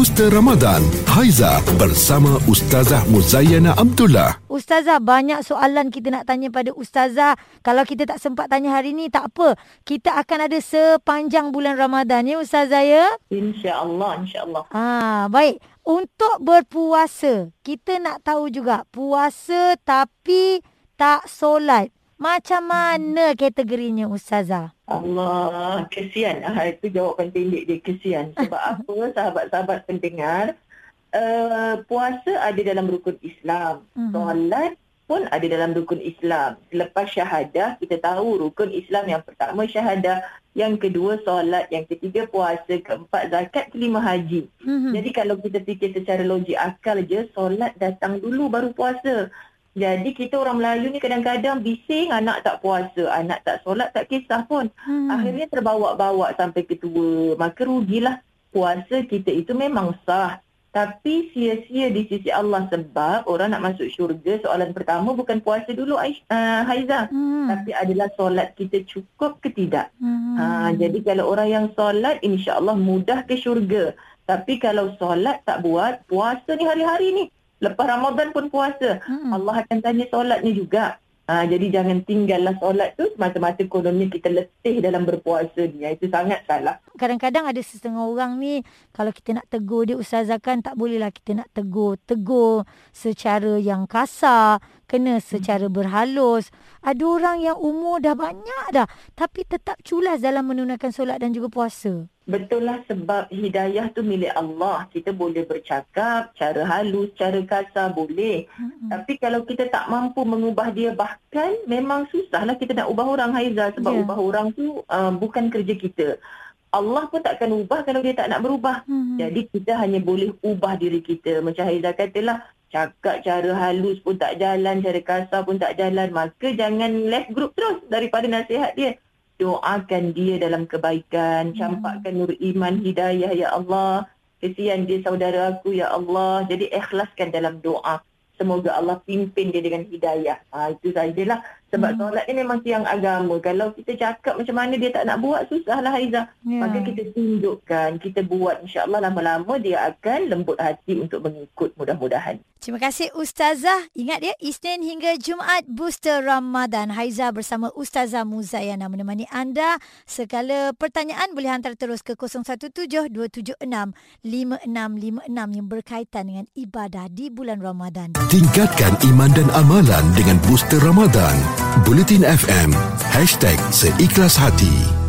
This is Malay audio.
Booster Ramadan Haiza bersama Ustazah Muzayana Abdullah Ustazah, banyak soalan kita nak tanya pada Ustazah. Kalau kita tak sempat tanya hari ni, tak apa. Kita akan ada sepanjang bulan Ramadan ya Ustazah ya? InsyaAllah, insyaAllah. Ah, baik. Untuk berpuasa, kita nak tahu juga puasa tapi tak solat. Macam mana kategorinya Ustazah? Allah, kesian. Ah, itu jawapan pendek dia, kesian. Sebab apa sahabat-sahabat pendengar, uh, puasa ada dalam rukun Islam. Mhm. Solat pun ada dalam rukun Islam. Selepas syahadah, kita tahu rukun Islam yang pertama syahadah, yang kedua solat, yang ketiga puasa, keempat zakat, kelima haji. Hmm. Jadi kalau kita fikir secara logik akal je, solat datang dulu baru puasa. Jadi kita orang Melayu ni kadang-kadang bising anak tak puasa, anak tak solat tak kisah pun. Hmm. Akhirnya terbawa-bawa sampai ketua. Maka rugilah puasa kita itu memang sah. Tapi sia-sia di sisi Allah sebab orang nak masuk syurga soalan pertama bukan puasa dulu Aish, uh, Haiza. Hmm. Tapi adalah solat kita cukup ke tidak. Hmm. Ha, jadi kalau orang yang solat insya-Allah mudah ke syurga. Tapi kalau solat tak buat, puasa ni hari-hari ni. Lepas Ramadan pun puasa. Hmm. Allah akan tanya solatnya juga. Ha, jadi jangan tinggallah solat tu semata-mata kononnya kita letih dalam berpuasa ni. Itu sangat salah. Kadang-kadang ada setengah orang ni kalau kita nak tegur dia ustazah kan tak bolehlah kita nak tegur. Tegur secara yang kasar, kena secara berhalus. Ada orang yang umur dah banyak dah tapi tetap culas dalam menunaikan solat dan juga puasa. Betul lah sebab hidayah tu milik Allah. Kita boleh bercakap cara halus, cara kasar boleh. Hmm. Tapi kalau kita tak mampu mengubah dia bahkan memang susahlah kita nak ubah orang Haiza sebab yeah. ubah orang tu uh, bukan kerja kita. Allah pun takkan ubah kalau dia tak nak berubah. Hmm. Jadi kita hanya boleh ubah diri kita. Macam Haiza katalah, cakap cara halus pun tak jalan, cara kasar pun tak jalan. Maka jangan left group terus daripada nasihat dia. Doakan dia dalam kebaikan, campakkan nur iman, hidayah ya Allah. Kesian dia saudara aku ya Allah. Jadi ikhlaskan dalam doa. Semoga Allah pimpin dia dengan hidayah. Ha, itu sajalah. Sebab Hmm. solat ni memang tiang agama. Kalau kita cakap macam mana dia tak nak buat, susahlah Haizah. Ya. Maka kita tunjukkan, kita buat. InsyaAllah lama-lama dia akan lembut hati untuk mengikut mudah-mudahan. Terima kasih Ustazah. Ingat ya, Isnin hingga Jumaat Booster Ramadan. Haiza bersama Ustazah Muzayana menemani anda. Segala pertanyaan boleh hantar terus ke 0172765656 yang berkaitan dengan ibadah di bulan Ramadan. Tingkatkan iman dan amalan dengan Booster Ramadan. Bulletin FM Hashtag Seikhlas Hati